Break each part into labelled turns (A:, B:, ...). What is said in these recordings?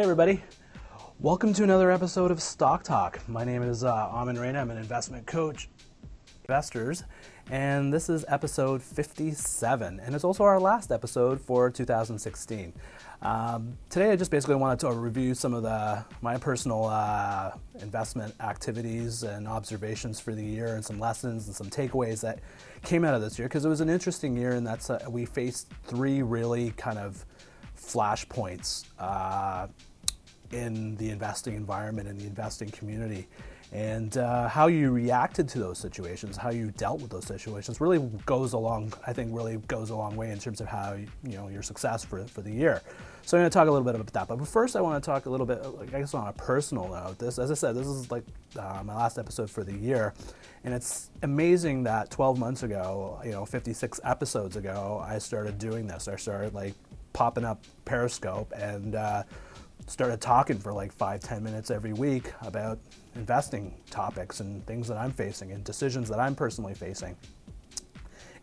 A: Hey, everybody. Welcome to another episode of Stock Talk. My name is uh, Aman Raina. I'm an investment coach, investors, and this is episode 57, and it's also our last episode for 2016. Um, today, I just basically wanted to review some of the my personal uh, investment activities and observations for the year, and some lessons and some takeaways that came out of this year because it was an interesting year, and that's uh, we faced three really kind of flashpoints uh, in the investing environment and the investing community. And uh, how you reacted to those situations, how you dealt with those situations, really goes along. I think really goes a long way in terms of how you know your success for, for the year. So I'm going to talk a little bit about that. But first, I want to talk a little bit, I guess, on a personal note. This, as I said, this is like uh, my last episode for the year, and it's amazing that 12 months ago, you know, 56 episodes ago, I started doing this. I started like popping up Periscope and uh, started talking for like five, ten minutes every week about investing topics and things that I'm facing and decisions that I'm personally facing.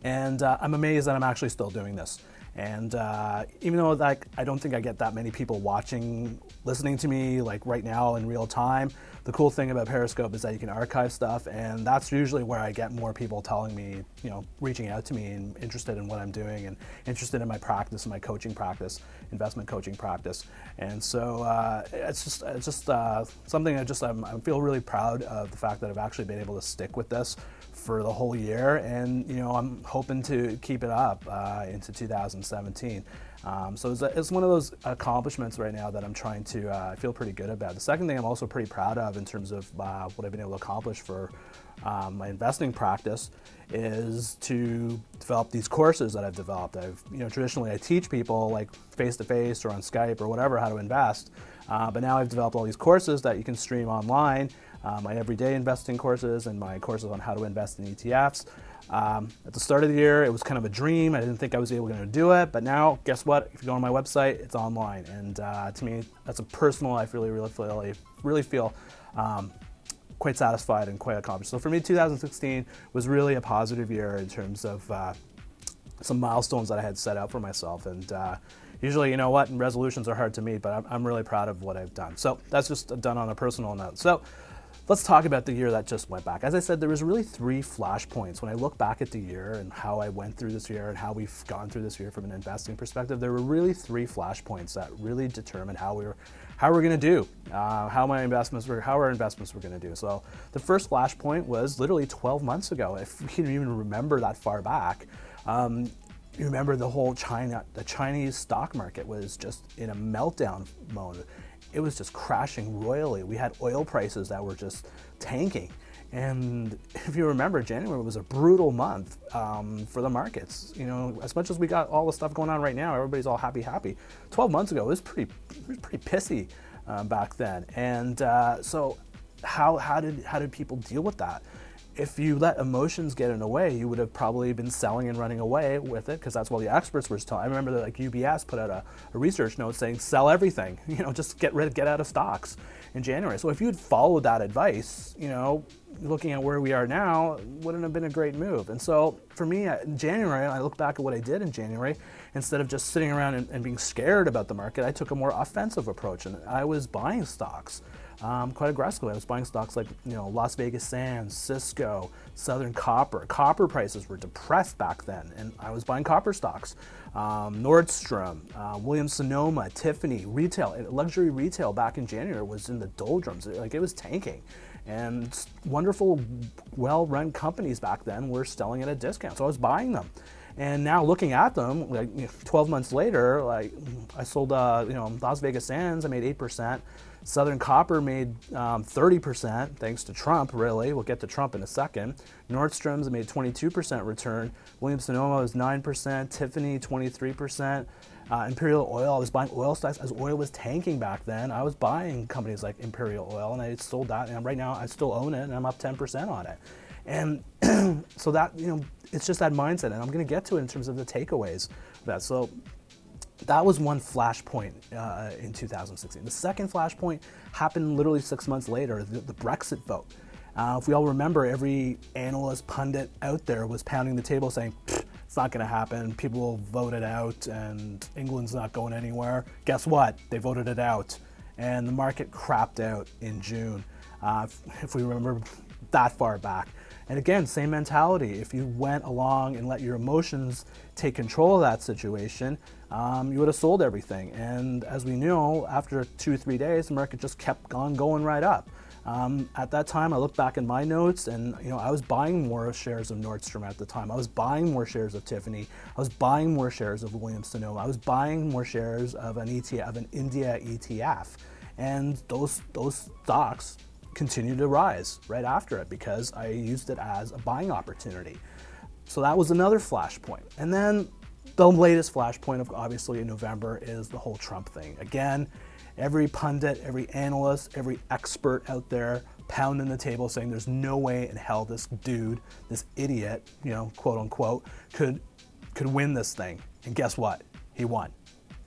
A: And uh, I'm amazed that I'm actually still doing this. And uh, even though like I don't think I get that many people watching, listening to me like right now in real time, the cool thing about Periscope is that you can archive stuff, and that's usually where I get more people telling me, you know, reaching out to me and interested in what I'm doing and interested in my practice my coaching practice, investment coaching practice. And so uh, it's just it's just uh, something I just I'm, I feel really proud of the fact that I've actually been able to stick with this for the whole year, and you know I'm hoping to keep it up uh, into 2017. Um, so it's, it's, one of those accomplishments right now that I'm trying to uh, feel pretty good about. The second thing I'm also pretty proud of in terms of uh, what I've been able to accomplish for um, my investing practice is to develop these courses that I've developed. I've, you know, traditionally I teach people like face to face or on Skype or whatever how to invest, uh, but now I've developed all these courses that you can stream online. Uh, my everyday investing courses and my courses on how to invest in ETFs. Um, at the start of the year, it was kind of a dream. I didn't think I was able to do it, but now, guess what? If you go on my website, it's online, and uh, to me, that's a personal. I really, really feel, really feel um, quite satisfied and quite accomplished. So for me, 2016 was really a positive year in terms of uh, some milestones that I had set out for myself, and uh, usually, you know what, resolutions are hard to meet, but I'm, I'm really proud of what I've done. So that's just done on a personal note. So let's talk about the year that just went back. As I said, there was really three flashpoints. When I look back at the year and how I went through this year and how we've gone through this year from an investing perspective, there were really three flashpoints that really determined how we were how we're going to do, uh, how my investments were, how our investments were going to do. So the first flashpoint was literally 12 months ago. If we can even remember that far back, um, you remember the whole China, the Chinese stock market was just in a meltdown mode it was just crashing royally. We had oil prices that were just tanking. And if you remember, January was a brutal month um, for the markets. You know, as much as we got all the stuff going on right now, everybody's all happy, happy. Twelve months ago, it was pretty, it was pretty pissy uh, back then. And uh, so, how how did how did people deal with that? If you let emotions get in the way, you would have probably been selling and running away with it because that's what the experts were telling. I remember that like UBS put out a, a, research note saying sell everything, you know, just get rid, get out of stocks in January. So if you'd followed that advice, you know, looking at where we are now, wouldn't have been a great move. And so for me, in January, I look back at what I did in January. Instead of just sitting around and, and being scared about the market, I took a more offensive approach and I was buying stocks um, quite aggressively. I was buying stocks like you know Las Vegas Sands, Cisco, Southern Copper. Copper prices were depressed back then, and I was buying copper stocks. Um, Nordstrom, uh, Williams Sonoma, Tiffany, retail, luxury retail back in January was in the doldrums. Like it was tanking. And wonderful, well-run companies back then were selling at a discount, so I was buying them. And now looking at them, like you know, 12 months later, like I sold, uh, you know, Las Vegas Sands, I made eight percent. Southern Copper made um, 30%, thanks to Trump, really. We'll get to Trump in a second. Nordstrom's made 22% return. Williams Sonoma was 9%. Tiffany, 23%. Uh, Imperial Oil, I was buying oil stocks as oil was tanking back then. I was buying companies like Imperial Oil, and I sold that. And right now, I still own it, and I'm up 10% on it. And so that, you know, it's just that mindset. And I'm going to get to it in terms of the takeaways of that. So that was one flashpoint uh, in 2016. The second flashpoint happened literally six months later, the, the Brexit vote. Uh, if we all remember, every analyst, pundit out there was pounding the table saying, it's not going to happen. People will vote it out and England's not going anywhere. Guess what? They voted it out. and the market crapped out in June. Uh, if we remember that far back. And again, same mentality. If you went along and let your emotions take control of that situation, um, you would have sold everything. And as we know, after two three days, the market just kept on going right up. Um, at that time, I look back in my notes, and you know I was buying more shares of Nordstrom at the time. I was buying more shares of Tiffany. I was buying more shares of Williams Sonoma. I was buying more shares of an ETF, of an India ETF, and those those stocks continued to rise right after it because I used it as a buying opportunity. So that was another flashpoint. And then the latest flashpoint of obviously in November is the whole Trump thing. Again, every pundit, every analyst, every expert out there pounding the table saying there's no way in hell this dude, this idiot, you know, quote unquote, could could win this thing. And guess what? He won.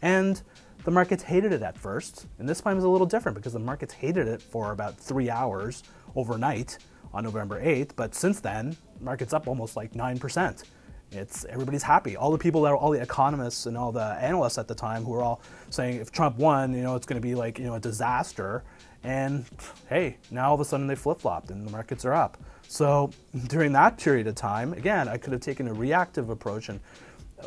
A: And the markets hated it at first, and this time is a little different because the markets hated it for about three hours overnight on November 8th. But since then, markets up almost like nine percent. It's everybody's happy. All the people that are, all the economists and all the analysts at the time who were all saying if Trump won, you know, it's going to be like you know a disaster. And hey, now all of a sudden they flip flopped and the markets are up. So during that period of time, again, I could have taken a reactive approach and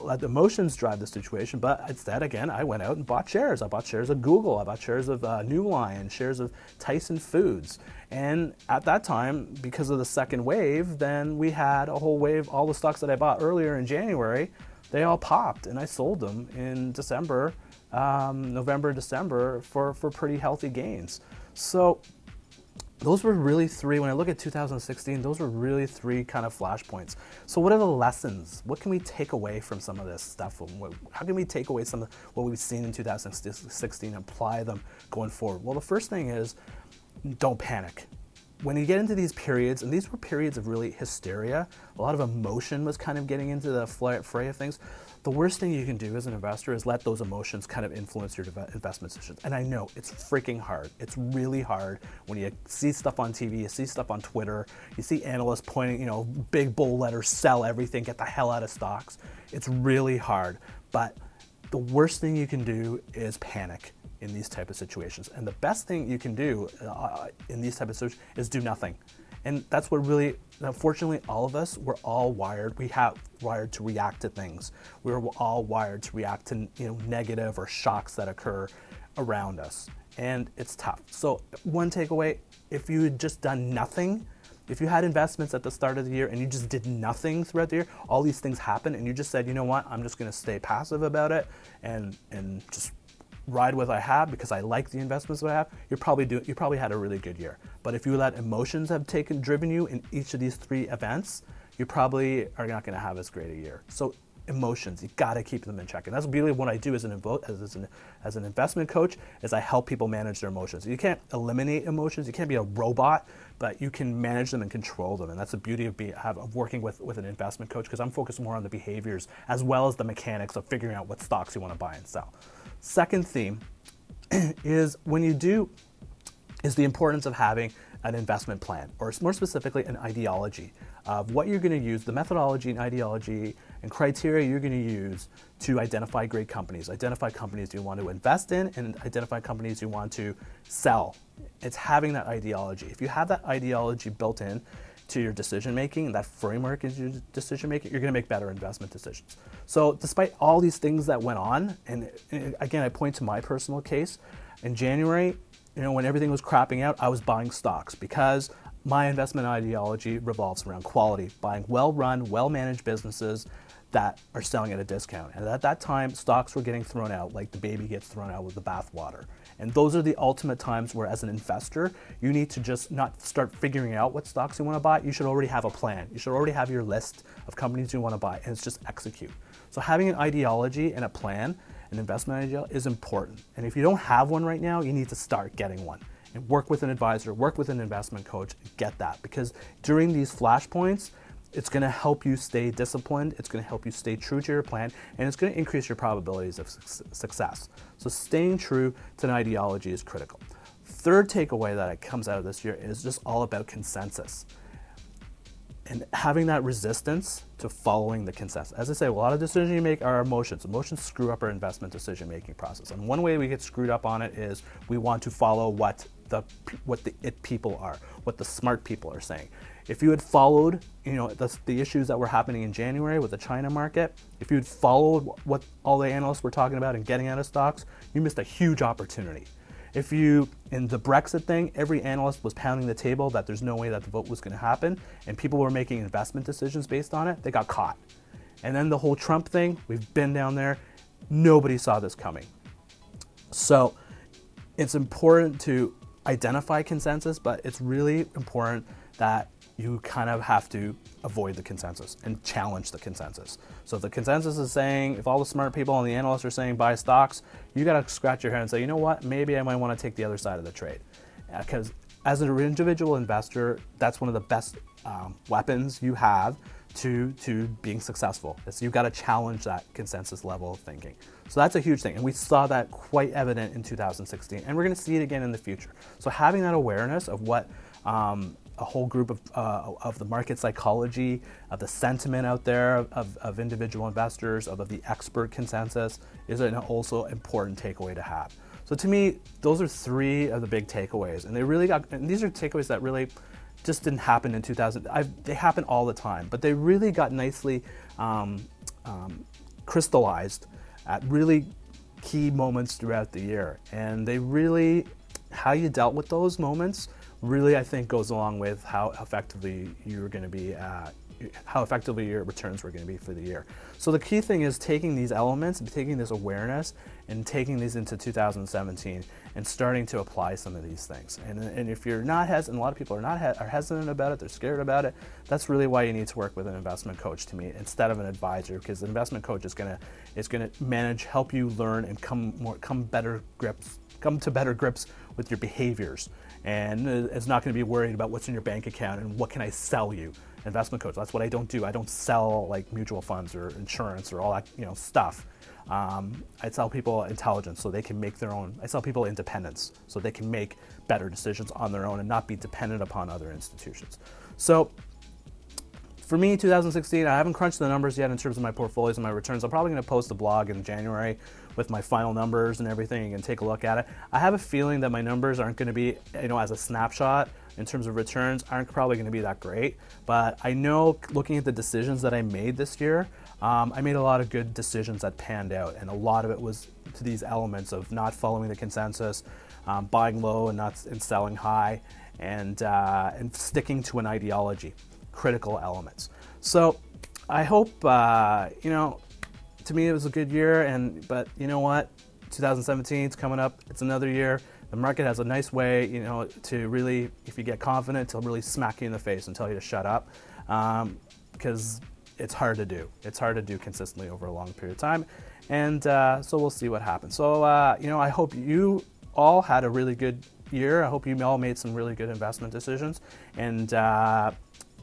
A: let emotions drive the situation. But instead, again, I went out and bought shares. I bought shares of Google. I bought shares of uh, NeuLion, shares of Tyson Foods. And at that time, because of the second wave, then we had a whole wave. All the stocks that I bought earlier in January, they all popped, and I sold them in December, um, November, December for, for pretty healthy gains. So those were really three when i look at 2016 those were really three kind of flashpoints. So what are the lessons? What can we take away from some of this stuff? How can we take away some of what we've seen in 2016 and apply them going forward? Well the first thing is don't panic. When you get into these periods, and these were periods of really hysteria, a lot of emotion was kind of getting into the fray of things. The worst thing you can do as an investor is let those emotions kind of influence your investment decisions. And I know it's freaking hard. It's really hard when you see stuff on TV, you see stuff on Twitter, you see analysts pointing, you know, big bull letters, sell everything, get the hell out of stocks. It's really hard. But the worst thing you can do is panic in these type of situations. And the best thing you can do uh, in these type of situations is do nothing. And that's what really, unfortunately, all of us, we're all wired. We have wired to react to things. We're all wired to react to you know negative or shocks that occur around us, and it's tough. So one takeaway: if you had just done nothing, if you had investments at the start of the year and you just did nothing throughout the year, all these things happen, and you just said, you know what, I'm just going to stay passive about it and and just ride with I have because I like the investments that I have, you're probably do, you probably had a really good year. But if you let emotions have taken driven you in each of these three events, you probably are not going to have as great a year. So emotions, you got to keep them in check. And that's really what I do as an, as, an, as an investment coach is I help people manage their emotions. You can't eliminate emotions. You can't be a robot, but you can manage them and control them. And that's the beauty of, be, of working with, with an investment coach because I'm focused more on the behaviors as well as the mechanics of figuring out what stocks you want to buy and sell. Second theme is when you do, is the importance of having an investment plan, or more specifically, an ideology of what you're going to use, the methodology and ideology and criteria you're going to use to identify great companies, identify companies you want to invest in, and identify companies you want to sell. It's having that ideology. If you have that ideology built in, to your decision making, that framework is your decision making, you're going to make better investment decisions. So, despite all these things that went on, and again, I point to my personal case, in January, you know, when everything was crapping out, I was buying stocks because my investment ideology revolves around quality, buying well run, well managed businesses that are selling at a discount. And at that time, stocks were getting thrown out like the baby gets thrown out with the bathwater. And those are the ultimate times where, as an investor, you need to just not start figuring out what stocks you want to buy. You should already have a plan. You should already have your list of companies you want to buy, and it's just execute. So, having an ideology and a plan, an investment idea, is important. And if you don't have one right now, you need to start getting one. And work with an advisor, work with an investment coach, get that. Because during these flashpoints, it's going to help you stay disciplined, it's going to help you stay true to your plan, and it's going to increase your probabilities of su- success. So, staying true to an ideology is critical. Third takeaway that comes out of this year is just all about consensus. and having that resistance to following the consensus. As I say, a lot of decisions you make are emotions. Emotions screw up our investment decision making process. And one way we get screwed up on it is we want to follow what the what the it people are, what the smart people are saying. If you had followed, you know, the, the issues that were happening in January with the China market, if you had followed what all the analysts were talking about and getting out of stocks, you missed a huge opportunity. If you, in the Brexit thing, every analyst was pounding the table that there's no way that the vote was going to happen, and people were making investment decisions based on it, they got caught. And then the whole Trump thing, we've been down there, nobody saw this coming. So it's important to identify consensus, but it's really important that you kind of have to avoid the consensus and challenge the consensus. So if the consensus is saying, if all the smart people and the analysts are saying buy stocks, you got to scratch your head and say, you know what, maybe I might want to take the other side of the trade. Because as an individual investor, that's one of the best um, weapons you have to, to being successful. Is you've got to challenge that consensus level of thinking. So that's a huge thing. And we saw that quite evident in 2016. And we're going to see it again in the future. So having that awareness of what um, a whole group of, uh, of the market psychology, of the sentiment out there of, of individual investors, of, of the expert consensus is an also important takeaway to have. So to me, those are three of the big takeaways, and they really got. And these are takeaways that really just didn't happen in 2000. I've, they happen all the time, but they really got nicely um, um, crystallized at really key moments throughout the year, and they really how you dealt with those moments really, I think, goes along with how effectively you're going to be, at how effectively your returns were going to be for the year. So the key thing is taking these elements taking this awareness and taking these into 2017 and starting to apply some of these things. And, and if you're not hesitant, a lot of people are not are hesitant about it, they're scared about it. That's really why you need to work with an investment coach to me instead of an advisor, because the investment coach is gonna is gonna manage, help you learn, and come more come better grips, come to better grips with your behaviors and it's not going to be worried about what's in your bank account and what can I sell you. Investment coach. That's what I don't do. I don't sell like mutual funds or insurance or all that you know stuff. Um, I tell people intelligence so they can make their own. I tell people independence so they can make better decisions on their own and not be dependent upon other institutions. So for me, 2016, I haven't crunched the numbers yet in terms of my portfolios and my returns. I'm probably going to post a blog in January with my final numbers and everything and take a look at it. I have a feeling that my numbers aren't going to be, you know, as a snapshot in terms of returns, aren't probably going to be that great. But I know looking at the decisions that I made this year, um, I made a lot of good decisions that panned out, and a lot of it was to these elements of not following the consensus, um, buying low and not and selling high, and uh, and sticking to an ideology critical elements. So I hope, uh, you know, to me it was a good year, and but you know what? 2017 is coming up. It's another year. The market has a nice way, you know, to really, if you get confident, to really smack you in the face and tell you to shut up, because um, it's hard to do. It's hard to do consistently over a long period of time, and uh, so we'll see what happens. So uh, you know, I hope you all had a really good year. I hope you all made some really good investment decisions, and uh,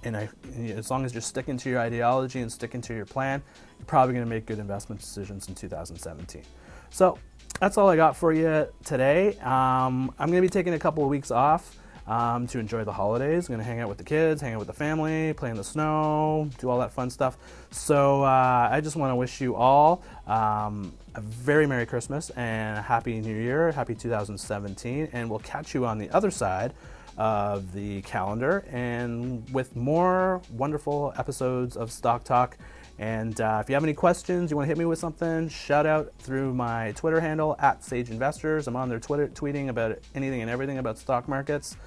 A: and I, as long as you're sticking to your ideology and sticking to your plan, probably going to make good investment decisions in 2017. So that's all I got for you today. Um, I'm going to be taking a couple of weeks off um, to enjoy the holidays. I'm going to hang out with the kids, hang out with the family, play in the snow, do all that fun stuff. So uh, I just want to wish you all um, a very Merry Christmas and a Happy New Year, Happy 2017, and we'll catch you on the other side of the calendar and with more wonderful episodes of Stock Talk. And uh, if you have any questions, you want to hit me with something, shout out through my Twitter handle at Sage Investors. I'm on there Twitter tweeting about anything and everything about stock markets.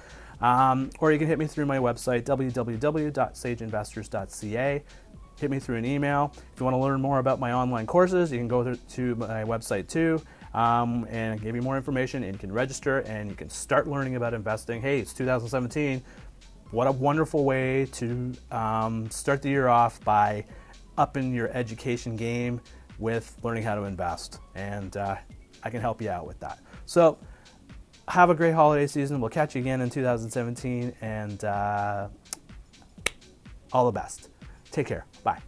A: Um, or you can hit me through my website, www.sageinvestors.ca. Hit me through an email. If you want to learn more about my online courses, you can go to my website too um, and give you more information and you can register and you can start learning about investing. Hey, it's 2017. What a wonderful way to um, start the year off by upping your education game with learning how to invest. And uh, I can help you out with that. So, have a great holiday season. We'll catch you again in 2017 and uh, all the best. Take care. Bye.